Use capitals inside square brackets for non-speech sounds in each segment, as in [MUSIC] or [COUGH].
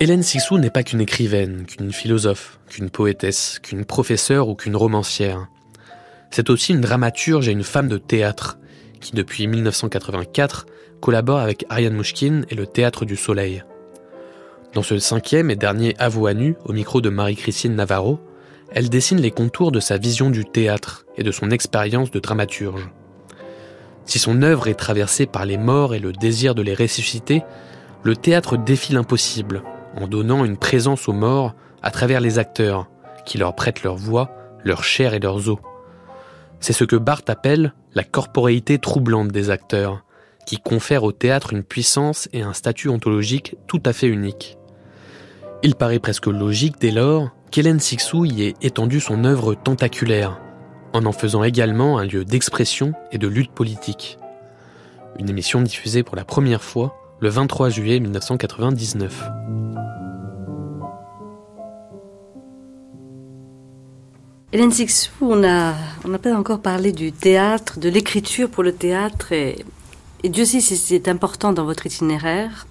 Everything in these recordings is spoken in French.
Hélène Sixou n'est pas qu'une écrivaine, qu'une philosophe, qu'une poétesse, qu'une professeure ou qu'une romancière. C'est aussi une dramaturge et une femme de théâtre, qui depuis 1984 collabore avec Ariane Mouchkine et le Théâtre du Soleil. Dans ce cinquième et dernier Avou à nu, au micro de Marie-Christine Navarro, elle dessine les contours de sa vision du théâtre et de son expérience de dramaturge. Si son œuvre est traversée par les morts et le désir de les ressusciter, le théâtre défie l'impossible en donnant une présence aux morts à travers les acteurs, qui leur prêtent leur voix, leur chair et leurs os. C'est ce que Barthes appelle la corporéité troublante des acteurs, qui confère au théâtre une puissance et un statut ontologique tout à fait unique. Il paraît presque logique dès lors qu'Hélène Sixou y ait étendu son œuvre tentaculaire, en en faisant également un lieu d'expression et de lutte politique. Une émission diffusée pour la première fois le 23 juillet 1999. Hélène Sixou, on n'a on pas encore parlé du théâtre, de l'écriture pour le théâtre, et Dieu sait si c'est important dans votre itinéraire.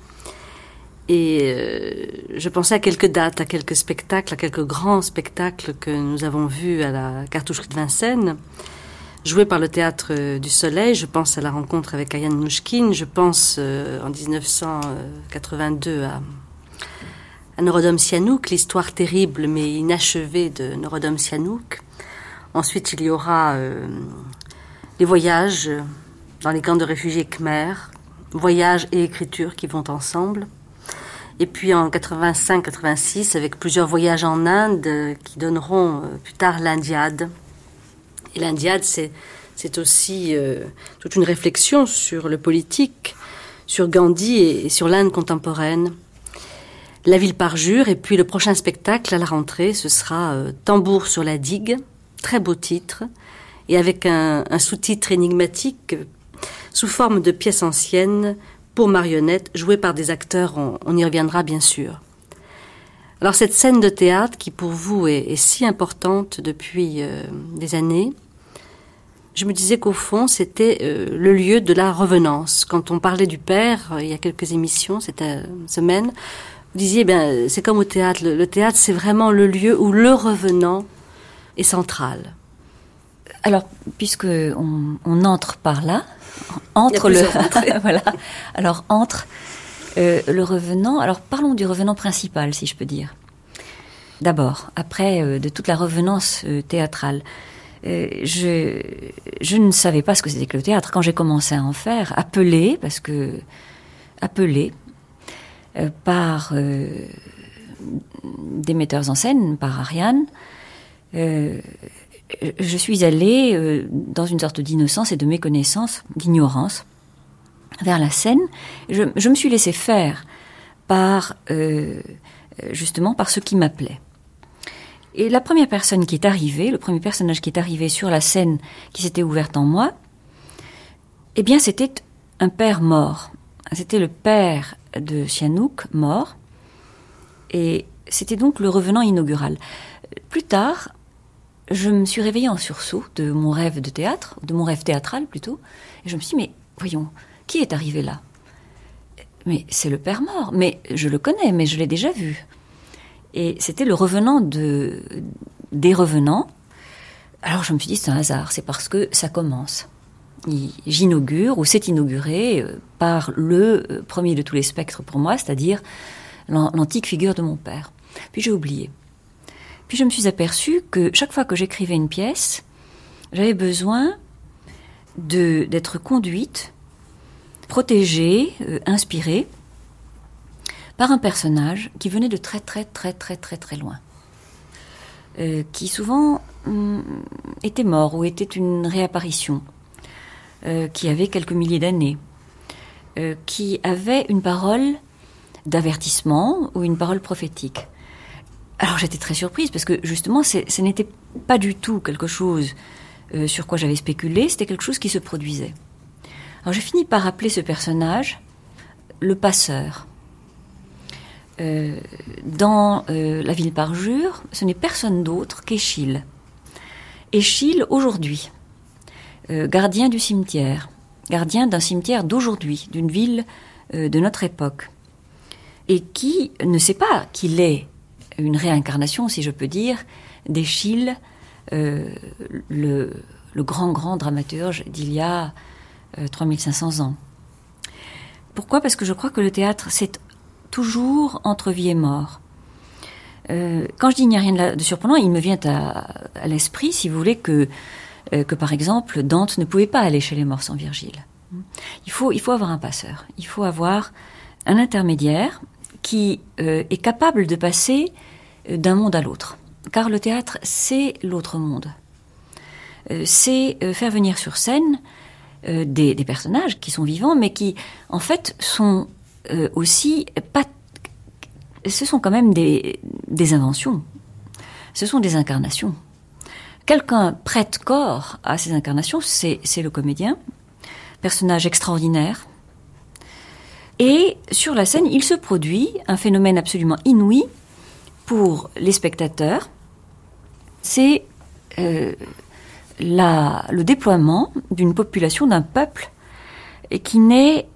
Et euh, je pensais à quelques dates, à quelques spectacles, à quelques grands spectacles que nous avons vus à la cartoucherie de Vincennes, joués par le Théâtre du Soleil. Je pense à la rencontre avec Ayane Mouchkine. Je pense euh, en 1982 à, à Norodom Sianouk, l'histoire terrible mais inachevée de Norodom Sianouk. Ensuite, il y aura euh, les voyages dans les camps de réfugiés Khmer, voyages et écriture qui vont ensemble. Et puis en 85-86, avec plusieurs voyages en Inde euh, qui donneront euh, plus tard l'Indiade. Et l'Indiade, c'est, aussi euh, toute une réflexion sur le politique, sur Gandhi et, sur l'Inde contemporaine. La ville parjure, et puis le prochain spectacle à la rentrée, ce sera Tambour sur la digue, très beau titre, et avec un, un sous-titre énigmatique sous forme de pièce ancienne pour marionnettes jouées par des acteurs, on, y reviendra bien sûr. Alors cette scène de théâtre qui pour vous est, si importante depuis euh, des années, je me disais qu'au fond c'était euh, le lieu de la revenance. Quand on parlait du père, euh, il y a quelques émissions, cette semaine, vous disiez, ben, c'est comme au théâtre, le, théâtre c'est vraiment le lieu où le revenant est central. Alors, puisque on entre par là, entre le [LAUGHS] voilà. Alors entre euh, le revenant. Alors parlons du revenant principal, si je peux dire. D'abord, après euh, de toute la revenance euh, théâtrale, je je ne savais pas ce que c'était que le théâtre quand j'ai commencé à en faire, appelé parce que appelé par des metteurs en scène, par Ariane je suis allée euh, dans une sorte d'innocence et de méconnaissance, d'ignorance, vers la scène. Je, me suis laissée faire par euh, justement par ce qui m'appelait. Et la première personne qui est arrivée, le premier personnage qui est arrivé sur la scène qui s'était ouverte en moi, eh bien c'était un père mort. C'était le père de Sianouk mort. Et c'était donc le revenant inaugural. Plus tard, je me suis réveillée en sursaut de mon rêve de théâtre, de mon rêve théâtral plutôt, et je me suis dit, mais voyons, qui est arrivé là? Mais c'est le père mort, mais je le connais, mais je l'ai déjà vu. Et c'était le revenant de, des revenants. Alors je me suis dit, c'est un hasard, c'est parce que ça commence. J'inaugure, ou c'est inauguré euh, par le euh, premier de tous les spectres pour moi, c'est-à-dire l'antique figure de mon père. Puis j'ai oublié. Puis je me suis aperçue que chaque fois que j'écrivais une pièce, j'avais besoin d'être conduite, protégée, euh, inspirée par un personnage qui venait de très très très très très très loin. qui souvent hum, était mort ou était une réapparition, qui avait quelques milliers d'années, qui avait une parole d'avertissement ou une parole prophétique. Alors j'étais très surprise parce que justement ce n'était pas du tout quelque chose euh, sur quoi j'avais spéculé, c'était quelque chose qui se produisait. Alors j'ai fini par appeler ce personnage le passeur. Euh, dans euh, la ville parjure, ce n'est personne d'autre qu'Échille. Échille aujourd'hui, gardien du cimetière, gardien d'un cimetière d'aujourd'hui, d'une ville de notre époque, et qui ne sait pas qu'il est une réincarnation, si je peux dire, d'Échille, euh, le, grand, grand dramaturge d'il y a 3500 euh, ans. Pourquoi? Parce que je crois que le théâtre, c'est toujours entre vie et mort. Euh, quand je dis il n'y a rien de, surprenant, il me vient à, l'esprit, si vous voulez, que, que par exemple Dante ne pouvait pas aller chez les morts sans Virgile. Il faut, il faut avoir un passeur, il faut avoir un intermédiaire qui est capable de passer d'un monde à l'autre. Car le théâtre, c'est l'autre monde. Euh, c'est euh, faire venir sur scène euh, des, personnages qui sont vivants, mais qui, en fait, sont aussi pas. Ce sont quand même des inventions. Ce sont des incarnations. Quelqu'un prête corps à ces incarnations, c'est le comédien, personnage extraordinaire. Et sur la scène, il se produit un phénomène absolument inouï pour les spectateurs, c'est euh, le déploiement d'une population, d'un peuple, et qui n'est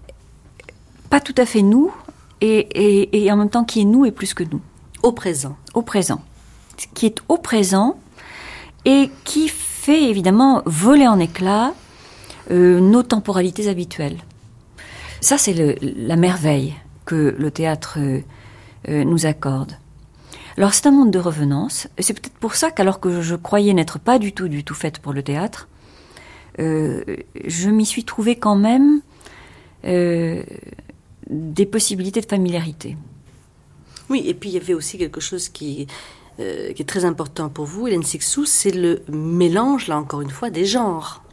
pas tout à fait nous, et, en même temps qui est nous et plus que nous. Au présent. Au présent. Qui est au présent et qui fait évidemment voler en éclats euh, nos temporalités habituelles. Ça, c'est la merveille que le théâtre euh, nous accorde. Alors c'est un monde de revenance. C'est peut-être pour ça qu'alors que je croyais n'être pas du tout, du tout faite pour le théâtre, euh, je m'y suis trouvée quand même euh, des possibilités de familiarité. Oui, et puis il y avait aussi quelque chose qui, euh, qui est très important pour vous, Hélène Sixou, c'est le mélange, là encore une fois, des genres.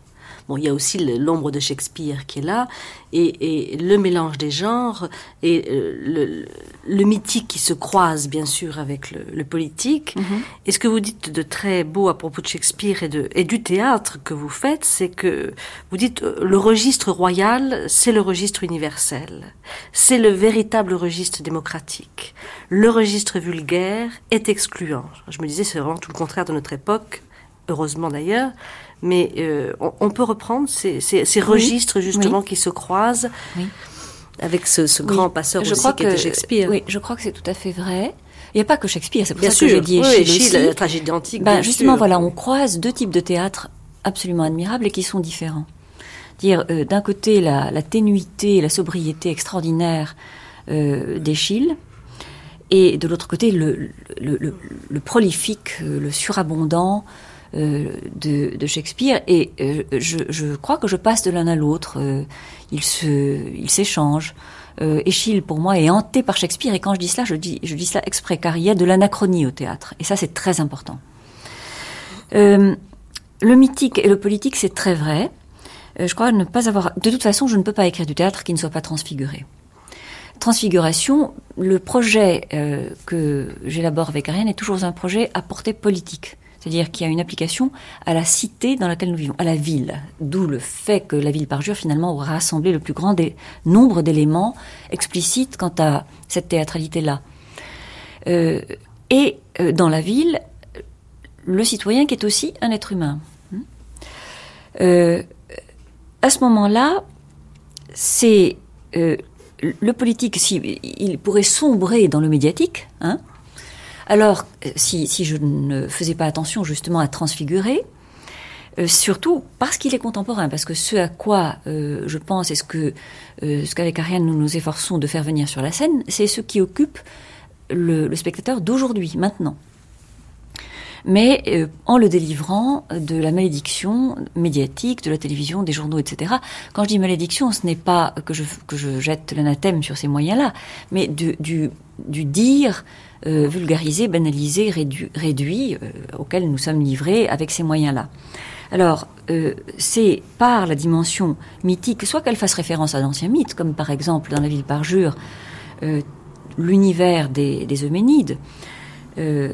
Bon, il y a aussi l'ombre de Shakespeare qui est là, et, le mélange des genres, et euh, le, mythique qui se croise, bien sûr, avec le, politique. Mhm. Et ce que vous dites de très beau à propos de Shakespeare et, de, et du théâtre que vous faites, c'est que vous dites euh, le registre royal, c'est le registre universel. C'est le véritable registre démocratique. Le registre vulgaire est excluant. Je me disais, c'est vraiment tout le contraire de notre époque, heureusement d'ailleurs mais euh, on, peut reprendre ces, registres justement qui se croisent avec ce, grand passeur je aussi crois qui que, Shakespeare. Oui, je crois que c'est tout à fait vrai. Il n'y a pas que Shakespeare, c'est pour ça que j'ai dit Échille oui, la tragédie antique. Ben, justement, voilà, on croise deux types de théâtre absolument admirables et qui sont différents. Dire euh, d'un côté la, la, ténuité, la sobriété extraordinaire euh, d'Échille, et de l'autre côté le, le, le, prolifique, euh, le surabondant, euh, de, Shakespeare et euh, je, crois que je passe de l'un à l'autre. Euh, ils s'échangent. Échille pour moi est hanté par Shakespeare et quand je dis cela, je dis, je dis cela exprès car il y a de l'anachronie au théâtre et ça c'est très important. le mythique et le politique c'est très vrai. je crois ne pas avoir. De toute façon, je ne peux pas écrire du théâtre qui ne soit pas transfiguré. Transfiguration, le projet que j'élabore avec Ariane est toujours un projet à portée politique. C'est-à-dire qu'il y a une application à la cité dans laquelle nous vivons, à la ville. D'où le fait que la ville parjure finalement aura rassemblé le plus grand nombre d'éléments explicites quant à cette théâtralité-là. Euh, et euh, dans la ville, le citoyen qui est aussi un être humain. Hmm. Euh, à ce moment-là, c'est le politique, il pourrait sombrer dans le médiatique, hein, alors, euh, si, je ne faisais pas attention justement à transfigurer, euh, surtout parce qu'il est contemporain, parce que ce à quoi euh, je pense et ce que ce qu'avec Ariane nous nous efforçons de faire venir sur la scène, c'est ce qui occupe le, spectateur d'aujourd'hui, maintenant. Mais en le délivrant de la malédiction médiatique, de la télévision, des journaux, etc. Quand je dis malédiction, ce n'est pas que je, que je jette l'anathème sur ces moyens-là, mais du, du dire vulgarisé, banalisé, réduit, auquel nous sommes livrés avec ces moyens-là. Alors, c'est par la dimension mythique, soit qu'elle fasse référence à d'anciens mythes, comme par exemple dans la ville parjure, l'univers des, des Euménides, euh,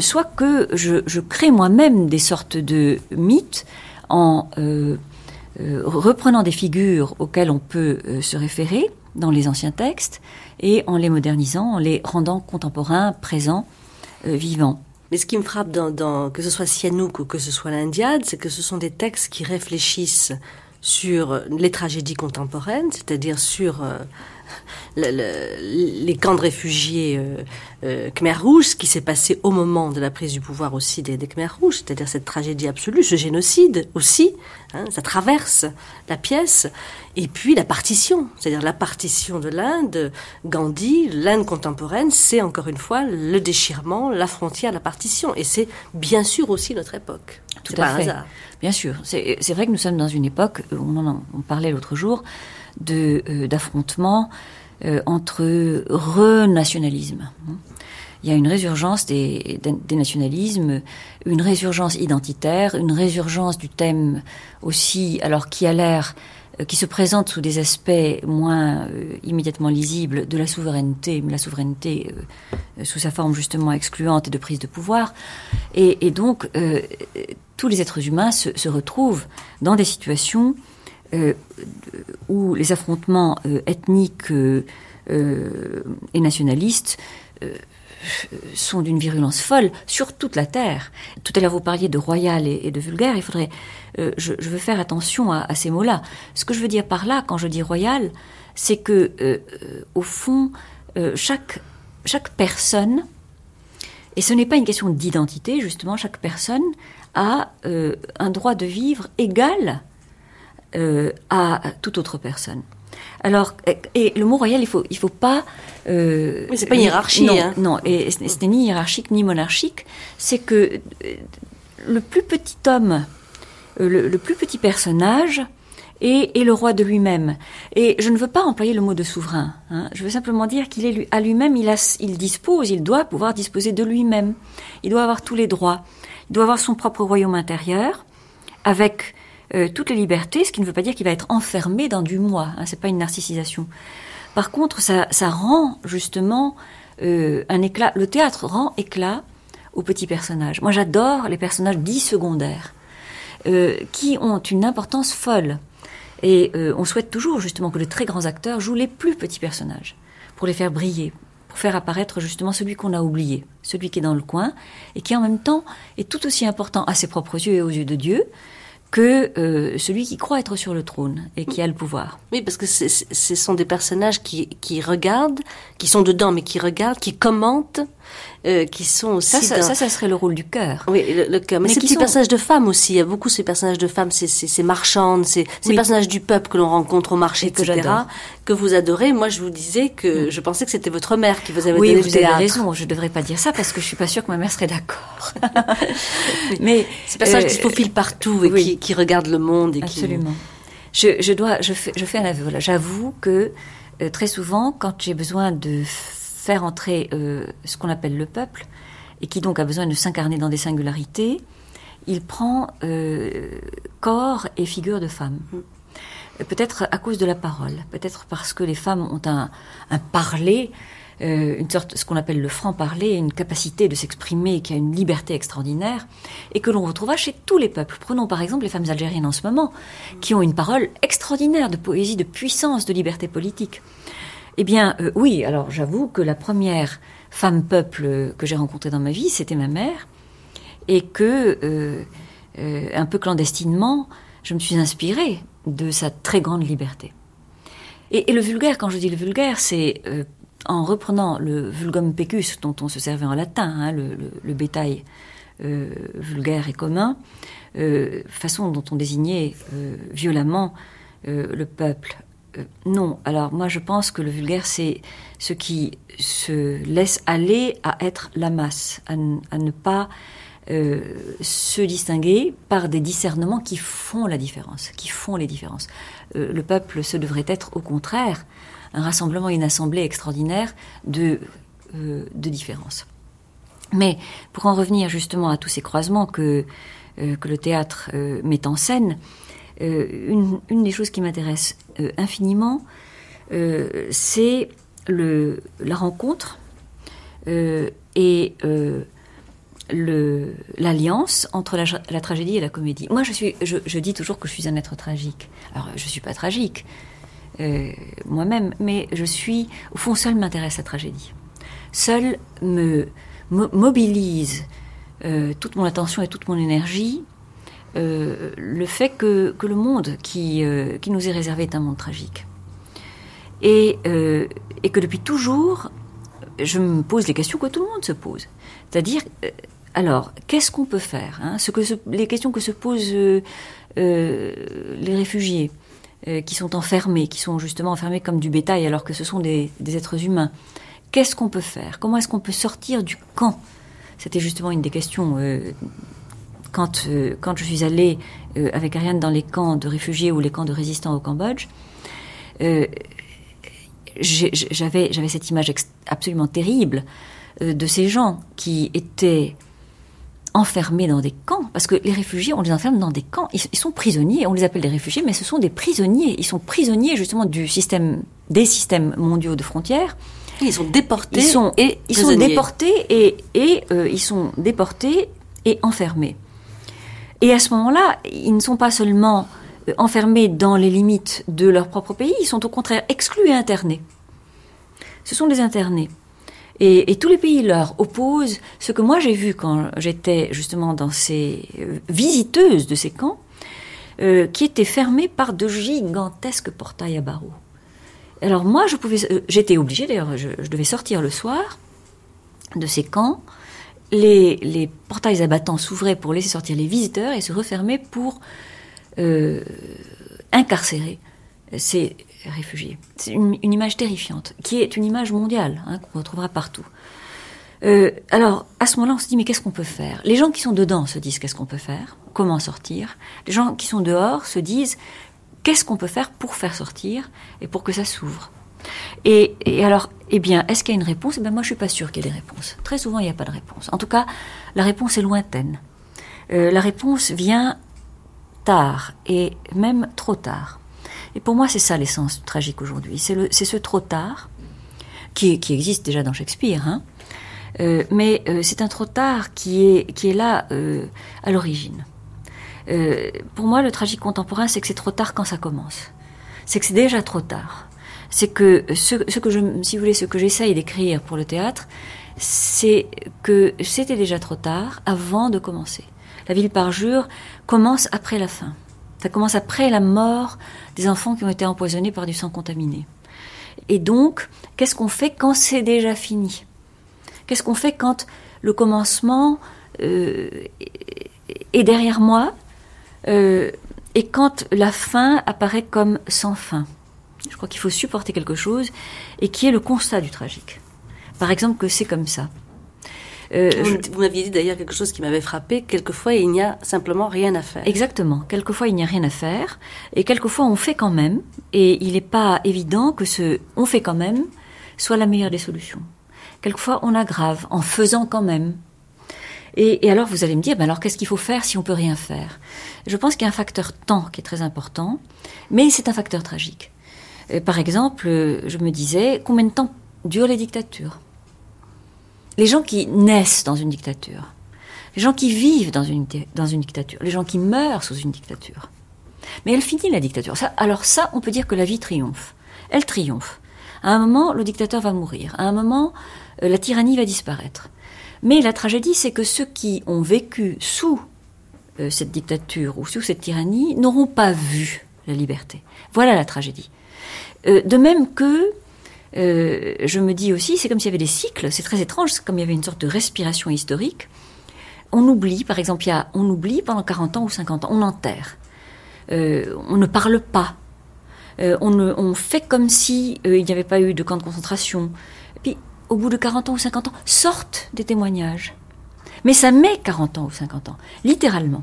soit que je, crée moi-même des sortes de mythes en euh, euh, reprenant des figures auxquelles on peut se référer dans les anciens textes et en les modernisant, en les rendant contemporains, présents, vivants. Mais ce qui me frappe dans, que ce soit Sihanouk ou que ce soit l'Indiade, c'est que ce sont des textes qui réfléchissent sur les tragédies contemporaines, c'est-à-dire sur les camps de réfugiés euh, euh, Khmer Rouge, ce qui s'est passé au moment de la prise du pouvoir aussi des, des Khmer Rouges, c'est-à-dire cette tragédie absolue, ce génocide aussi, hein, ça traverse la pièce, et puis la partition, c'est-à-dire la partition de l'Inde, Gandhi, l'Inde contemporaine, c'est encore une fois le déchirement, la frontière, la partition, et c'est bien sûr aussi notre époque. Tout à fait. Hasard. Bien sûr, c'est vrai que nous sommes dans une époque, on en parlait l'autre jour, euh, d'affrontement euh, entre renationalisme. Il y a une résurgence des, des, nationalismes, une résurgence identitaire, une résurgence du thème aussi, alors qui a l'air, euh, qui se présente sous des aspects moins immédiatement lisibles de la souveraineté, mais la souveraineté sous sa forme justement excluante et de prise de pouvoir. Et, et donc, tous les êtres humains se, retrouvent dans des situations euh, où les affrontements euh, ethniques euh, et nationalistes sont d'une virulence folle sur toute la terre. Tout à l'heure, vous parliez de royal et, de vulgaire. Il faudrait, je, veux faire attention à, ces mots-là. Ce que je veux dire par là, quand je dis royal, c'est que, au fond, chaque chaque personne, et ce n'est pas une question d'identité, justement, chaque personne a un droit de vivre égal euh, à toute autre personne. Alors, et le mot royal, il faut, il faut pas. Euh, c'est pas une hiérarchie. Non, hein. non, et ce n'est ni hiérarchique ni monarchique. C'est que euh, le plus petit homme, euh, le, plus petit personnage, est, le roi de lui-même. Et je ne veux pas employer le mot de souverain. Hein. Je veux simplement dire qu'il est à lui-même, il, dispose, il doit pouvoir disposer de lui-même. Il doit avoir tous les droits. Il doit avoir son propre royaume intérieur, avec euh, toutes les libertés, ce qui ne veut pas dire qu'il va être enfermé dans du moi. Hein, c'est pas une narcissisation. Par contre, ça, ça rend justement euh, un éclat. Le théâtre rend éclat aux petits personnages. Moi, j'adore les personnages dits secondaires, euh, qui ont une importance folle. Et euh, on souhaite toujours justement que les très grands acteurs jouent les plus petits personnages pour les faire briller, pour faire apparaître justement celui qu'on a oublié, celui qui est dans le coin et qui en même temps est tout aussi important à ses propres yeux et aux yeux de Dieu, que euh, celui qui croit être sur le trône et qui a le pouvoir. Oui, parce que ce sont des personnages qui, qui regardent, qui sont dedans, mais qui regardent, qui commentent, euh, qui sont aussi. Ça, ça, ça, serait le rôle du cœur. Oui, le, cœur. Mais, ces petits personnages de femmes aussi. Il y a beaucoup ces personnages de femmes, ces, ces, ces marchandes, ces, ces personnages du peuple que l'on rencontre au marché, que etc. Que vous adorez. Moi, je vous disais que mm. je pensais que c'était votre mère qui vous avait oui, donné vous avez raison. Je devrais pas dire ça parce que je suis pas sûre que ma mère serait d'accord. [LAUGHS] mais ces personnages qui se faufilent partout et qui, qui, regardent le monde et Absolument. Je, je dois, je fais, je fais un aveu. J'avoue que euh, très souvent, quand j'ai besoin de faire entrer euh, ce qu'on appelle le peuple, et qui donc a besoin de s'incarner dans des singularités, il prend euh, corps et figure de femme. Mm. Peut-être à cause de la parole, peut-être parce que les femmes ont un, un parler, euh, une sorte, ce qu'on appelle le franc-parler, une capacité de s'exprimer qui a une liberté extraordinaire, et que l'on retrouvera chez tous les peuples. Prenons par exemple les femmes algériennes en ce moment, qui ont une parole extraordinaire de poésie, de puissance, de liberté politique. Eh bien, euh, oui, alors j'avoue que la première femme peuple que j'ai rencontrée dans ma vie, c'était ma mère, et que, euh, euh, un peu clandestinement, je me suis inspirée de sa très grande liberté. Et, le vulgaire, quand je dis le vulgaire, c'est en reprenant le vulgum pecus dont on se servait en latin, hein, le, bétail vulgaire et commun, façon dont on désignait violemment le peuple euh, non. Alors moi je pense que le vulgaire c'est ce qui se laisse aller à être la masse, à, ne pas euh, se distinguer par des discernements qui font la différence, qui font les différences. Euh, le peuple, ce devrait être au contraire un rassemblement, une assemblée extraordinaire de de différence. Mais pour en revenir justement à tous ces croisements que le théâtre met en scène, une, une, des choses qui m'intéresse infiniment, c'est la rencontre et l'alliance entre la, tragédie et la comédie. Moi, je, suis, je, dis toujours que je suis un être tragique. Alors, je ne suis pas tragique euh, moi-même, mais je suis, au fond, seul m'intéresse la tragédie. Seul me, mobilise euh, toute mon attention et toute mon énergie euh, le fait que, le monde qui, qui nous est réservé est un monde tragique. Et, et que depuis toujours, je me pose les questions que tout le monde se pose. C'est-à-dire, alors, qu'est-ce qu'on peut faire hein? Ce que Les questions que se posent euh, euh, les réfugiés euh, qui sont enfermés, qui sont justement enfermés comme du bétail alors que ce sont des, êtres humains. Qu'est-ce qu'on peut faire? Comment est-ce qu'on peut sortir du camp? C'était justement une des questions quand, quand je suis allée avec Ariane dans les camps de réfugiés ou les camps de résistants au Cambodge. j'avais, j'avais cette image absolument terrible de ces gens qui étaient enfermés dans des camps, parce que les réfugiés, on les enferme dans des camps, ils, sont prisonniers, on les appelle des réfugiés, mais ce sont des prisonniers, ils sont prisonniers justement du système, des systèmes mondiaux de frontières. Ils sont déportés ils sont, et ils sont déportés et, et euh, ils sont déportés et enfermés. Et à ce moment-là, ils ne sont pas seulement euh, enfermés dans les limites de leur propre pays, ils sont au contraire exclus et internés. Ce sont des internés. Et, tous les pays leur opposent ce que moi j'ai vu quand j'étais justement dans ces euh, visiteuses de ces camps, euh, qui étaient fermés par de gigantesques portails à barreaux. Alors moi, je pouvais, j'étais obligée d'ailleurs, je, devais sortir le soir de ces camps. Les, portails abattants s'ouvraient pour laisser sortir les visiteurs et se refermaient pour incarcérer ces réfugiés. C'est une, image terrifiante, qui est une image mondiale, hein, qu'on retrouvera partout. Euh, alors, à ce moment-là, on se dit, mais qu'est-ce qu'on peut faire? Les gens qui sont dedans se disent, qu'est-ce qu'on peut faire? Comment sortir? Les gens qui sont dehors se disent, qu'est-ce qu'on peut faire pour faire sortir et pour que ça s'ouvre? Et, alors, eh bien, est-ce qu'il y a une réponse? Eh bien, Moi, je suis pas sûre qu'il y ait des réponses. Très souvent, il n'y a pas de réponse. En tout cas, la réponse est lointaine. Euh, la réponse vient tard, et même trop tard. Et pour moi, c'est ça l'essence tragique aujourd'hui. C'est ce trop tard, qui, existe déjà dans Shakespeare, hein. euh, mais euh, c'est un trop tard qui est, qui est là à l'origine. pour moi, le tragique contemporain, c'est que c'est trop tard quand ça commence. C'est que c'est déjà trop tard. C'est que ce, que si vous voulez, ce que j'essaye d'écrire pour le théâtre, c'est que c'était déjà trop tard avant de commencer. La ville parjure commence après la fin. Ça commence après la mort des enfants qui ont été empoisonnés par du sang contaminé. Et donc, qu'est-ce qu'on fait quand c'est déjà fini? Qu'est-ce qu'on fait quand le commencement euh, est derrière moi euh, et quand la fin apparaît comme sans fin? Je crois qu'il faut supporter quelque chose et qui est le constat du tragique. Par exemple, que c'est comme ça. Euh, vous, m'aviez dit d'ailleurs quelque chose qui m'avait frappé. Quelquefois, il n'y a simplement rien à faire. Exactement. Quelquefois, il n'y a rien à faire. Et quelquefois, on fait quand même. Et il n'est pas évident que ce on fait quand même soit la meilleure des solutions. Quelquefois, on aggrave en faisant quand même. Et, alors, vous allez me dire, ben alors qu'est-ce qu'il faut faire si on peut rien faire? Je pense qu'il y a un facteur temps qui est très important, mais c'est un facteur tragique. Euh, par exemple, je me disais, combien de temps durent les dictatures? Les gens qui naissent dans une dictature, les gens qui vivent dans une, dictature, les gens qui meurent sous une dictature. Mais elle finit la dictature. Alors ça, on peut dire que la vie triomphe. Elle triomphe. À un moment, le dictateur va mourir. À un moment, euh, la tyrannie va disparaître. Mais la tragédie, c'est que ceux qui ont vécu sous euh, cette dictature ou sous cette tyrannie n'auront pas vu la liberté. Voilà la tragédie. Euh, de même que euh, je me dis aussi, c'est comme s'il y avait des cycles, c'est très étrange, c'est comme il y avait une sorte de respiration historique. On oublie, par exemple, il y a, on oublie pendant 40 ans ou 50 ans, on enterre. Euh, on ne parle pas. On, on, fait comme si il n'y avait pas eu de camp de concentration. puis, au bout de 40 ans ou 50 ans, sortent des témoignages. Mais ça met 40 ans ou 50 ans, littéralement.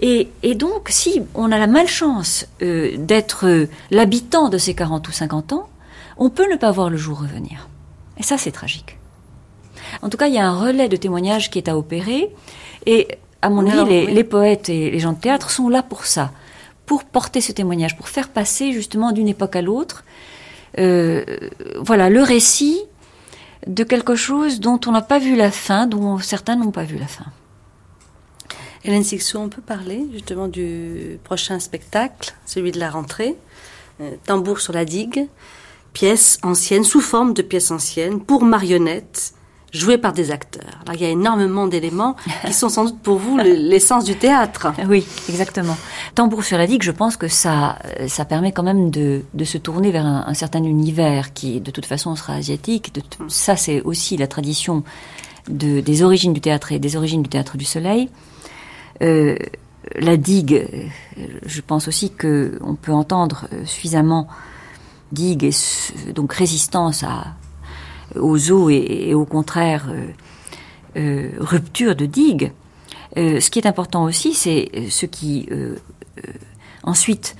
Et, et donc, si on a la malchance d'être l'habitant de ces 40 ou 50 ans, on peut ne pas voir le jour revenir. Et ça, c'est tragique. En tout cas, il y a un relais de témoignages qui est à opérer. Et à mon avis, Alors, les, oui. les poètes et les gens de théâtre sont là pour ça, pour porter ce témoignage, pour faire passer justement d'une époque à l'autre, euh, voilà, le récit de quelque chose dont on n'a pas vu la fin, dont certains n'ont pas vu la fin. Hélène Sixou, on peut parler justement du prochain spectacle, celui de la rentrée. Euh, Tambour sur la digue, pièce ancienne, sous forme de pièce ancienne, pour marionnettes, jouée par des acteurs. Alors il y a énormément d'éléments qui sont sans doute pour vous le- [LAUGHS] l'essence du théâtre. Oui, exactement. Tambour sur la digue, je pense que ça, euh, ça permet quand même de, de se tourner vers un, un certain univers qui, de toute façon, sera asiatique. De t- ça, c'est aussi la tradition de, des origines du théâtre et des origines du théâtre du soleil. Euh, la digue, euh, je pense aussi que on peut entendre euh, suffisamment digue et donc résistance aux eaux et, au contraire rupture de digue. Ce qui est important aussi, c'est ce qui ensuite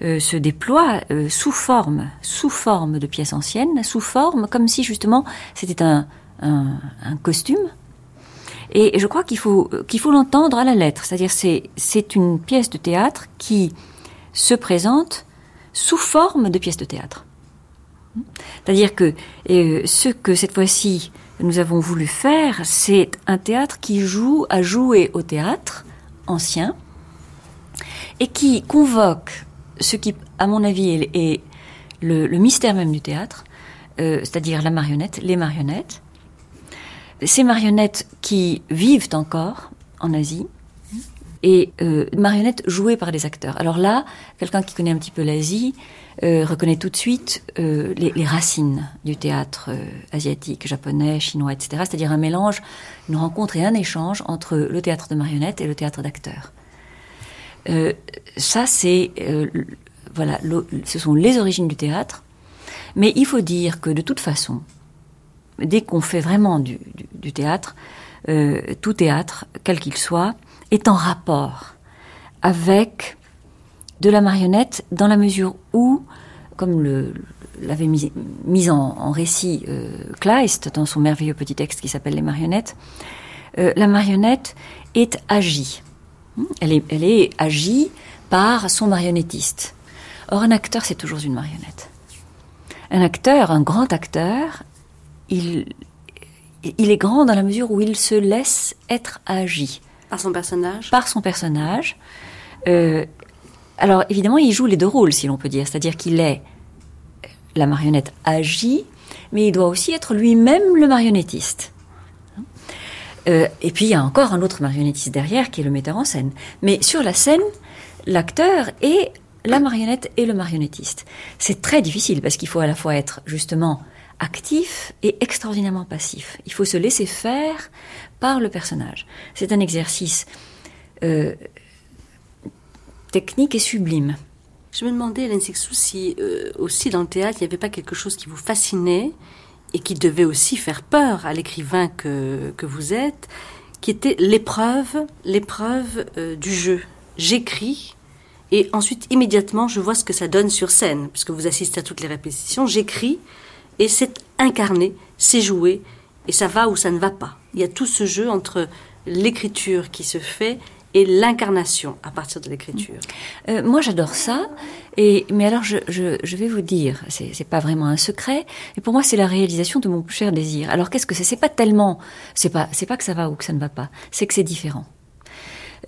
se déploie sous forme, sous forme de pièces anciennes, sous forme comme si justement c'était un costume. Et je crois qu'il faut qu'il faut l'entendre à la lettre, c'est-à-dire c'est c'est une pièce de théâtre qui se présente sous forme de pièce de théâtre. C'est-à-dire que euh, ce que cette fois-ci nous avons voulu faire, c'est un théâtre qui joue à jouer au théâtre ancien et qui convoque ce qui, à mon avis, est, est le, le mystère même du théâtre, euh, c'est-à-dire la marionnette, les marionnettes. Ces marionnettes qui vivent encore en Asie et euh, marionnettes jouées par des acteurs. Alors là, quelqu'un qui connaît un petit peu l'Asie euh, reconnaît tout de suite euh, les, racines du théâtre asiatique, japonais, chinois, etc. C'est-à-dire un mélange, une rencontre et un échange entre le théâtre de marionnettes et le théâtre d'acteurs. Ça, c'est voilà, ce sont les origines du théâtre. Mais il faut dire que de toute façon, dès qu'on fait vraiment du, du- du théâtre, euh, tout théâtre, quel qu'il soit, est en rapport avec de la marionnette dans la mesure où, comme l'avait mis, en, récit euh, Kleist dans son merveilleux petit texte qui s'appelle Les marionnettes, euh, la marionnette est agie. Elle est, elle est agie par son marionnettiste. Or, un acteur, c'est toujours une marionnette. Un acteur, un grand acteur, il, il est grand dans la mesure où il se laisse être agi Par son personnage? Par son personnage. Euh, alors évidemment, il joue les deux rôles, si l'on peut dire, c'est-à-dire qu'il est la marionnette agie, mais il doit aussi être lui-même le marionnettiste. Euh, et puis il y a encore un autre marionnettiste derrière qui est le metteur en scène. Mais sur la scène, l'acteur est la marionnette et le marionnettiste. C'est très difficile parce qu'il faut à la fois être justement actif et extraordinairement passif. Il faut se laisser faire par le personnage. C'est un exercice euh, technique et sublime. Je me demandais, Hélène Sixou, si euh, aussi dans le théâtre, il n'y avait pas quelque chose qui vous fascinait et qui devait aussi faire peur à l'écrivain que, que vous êtes, qui était l'épreuve, l'épreuve euh, du jeu. J'écris et ensuite immédiatement je vois ce que ça donne sur scène, puisque vous assistez à toutes les répétitions. J'écris et c'est incarné, c'est joué et ça va ou ça ne va pas. Il y a tout ce jeu entre l'écriture qui se fait et l'incarnation à partir de l'écriture. Euh, moi, j'adore ça. Et mais alors, je, vais vous dire, c'est c'est pas vraiment un secret. Et pour moi, c'est la réalisation de mon plus cher désir. Alors, qu'est-ce que c'est? C'est pas tellement, c'est pas, c'est pas que ça va ou que ça ne va pas. C'est que c'est différent.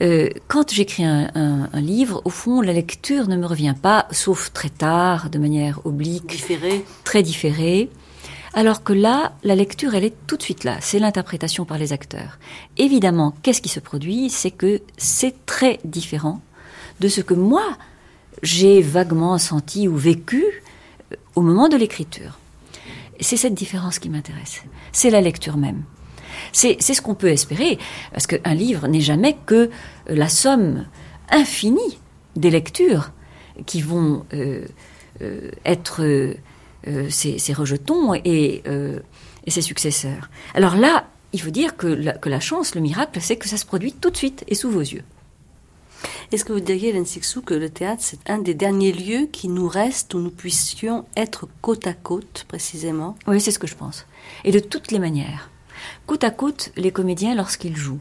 Euh, quand j'écris un, un, un livre, au fond, la lecture ne me revient pas, sauf très tard, de manière oblique, Différé. très différée. Alors que là, la lecture, elle est tout de suite là. C'est l'interprétation par les acteurs. Évidemment, qu'est-ce qui se produit? C'est que c'est très différent de ce que moi, j'ai vaguement senti ou vécu euh, au moment de l'écriture. C'est cette différence qui m'intéresse. C'est la lecture même. C'est c'est ce qu'on peut espérer, parce qu'un livre n'est jamais que la somme infinie des lectures qui vont euh, euh, être euh, euh, ses, ses rejetons et, euh, et ses successeurs. Alors là, il faut dire que la, que la chance, le miracle, c'est que ça se produit tout de suite et sous vos yeux. Est-ce que vous diriez, Hélène Sixou, que le théâtre, c'est un des derniers lieux qui nous reste où nous puissions être côte à côte, précisément? Oui, c'est ce que je pense. Et de toutes les manières. Côte à côte les comédiens lorsqu'ils jouent.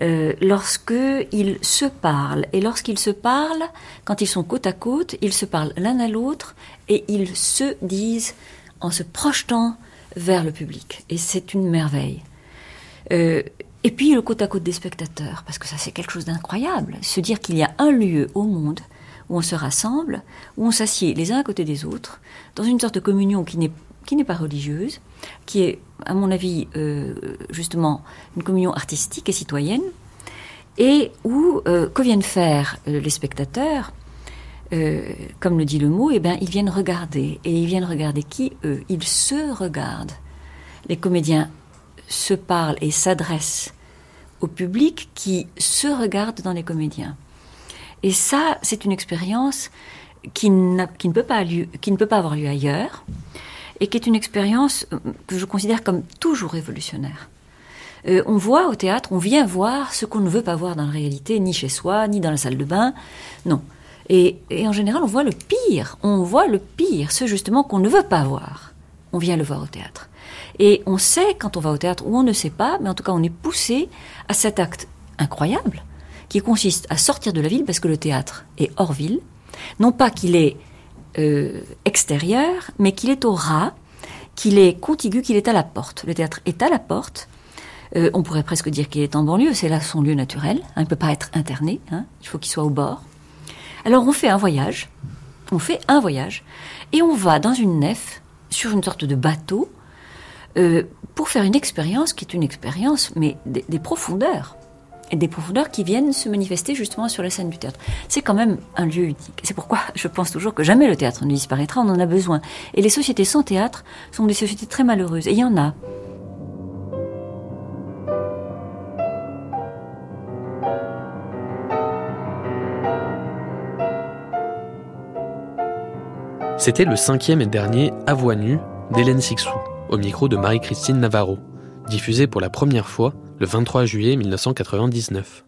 Euh, lorsqu'ils se parlent. Et lorsqu'ils se parlent, quand ils sont côte à côte, ils se parlent l'un à l'autre et ils se disent en se projetant vers le public. Et c'est une merveille. Euh, et puis le côte à côte des spectateurs, parce que ça c'est quelque chose d'incroyable. Se dire qu'il y a un lieu au monde où on se rassemble, où on s'assied les uns à côté des autres, dans une sorte de communion qui n'est qui n'est pas religieuse, qui est, à mon avis, euh, justement une communion artistique et citoyenne, et où euh, que viennent faire euh, les spectateurs comme le dit le mot, eh bien, ils viennent regarder. Et ils viennent regarder qui Eux? Ils se regardent. Les comédiens se parlent et s'adressent au public qui se regarde dans les comédiens. Et ça, c'est une expérience qui, ne peut pas qui ne peut pas avoir lieu ailleurs et qui est une expérience euh, que je considère comme toujours révolutionnaire. Euh, on voit au théâtre, on vient voir ce qu'on ne veut pas voir dans la réalité, ni chez soi, ni dans la salle de bain. Non. Et, et en général, on voit le pire. On voit le pire, ce justement qu'on ne veut pas voir. On vient le voir au théâtre. Et on sait quand on va au théâtre, ou on ne sait pas, mais en tout cas, on est poussé à cet acte incroyable qui consiste à sortir de la ville parce que le théâtre est hors ville. Non pas qu'il est euh, extérieur, mais qu'il est au ras, qu'il est contigu, qu'il est à la porte. Le théâtre est à la porte. Euh, on pourrait presque dire qu'il est en banlieue, c'est là son lieu naturel. Hein, il ne peut pas être interné, hein, il faut qu'il soit au bord. Alors on fait un voyage, on fait un voyage, et on va dans une nef, sur une sorte de bateau, euh, pour faire une expérience qui est une expérience, mais des profondeurs et des profondeurs qui viennent se manifester justement sur la scène du théâtre. C'est quand même un lieu unique. C'est pourquoi je pense toujours que jamais le théâtre ne disparaîtra, on en a besoin. Et les sociétés sans théâtre sont des sociétés très malheureuses. Et il y en a. C'était le cinquième et dernier À voix nue d'Hélène Sixou, au micro de Marie-Christine Navarro, diffusé pour la première fois le 23 juillet 1999.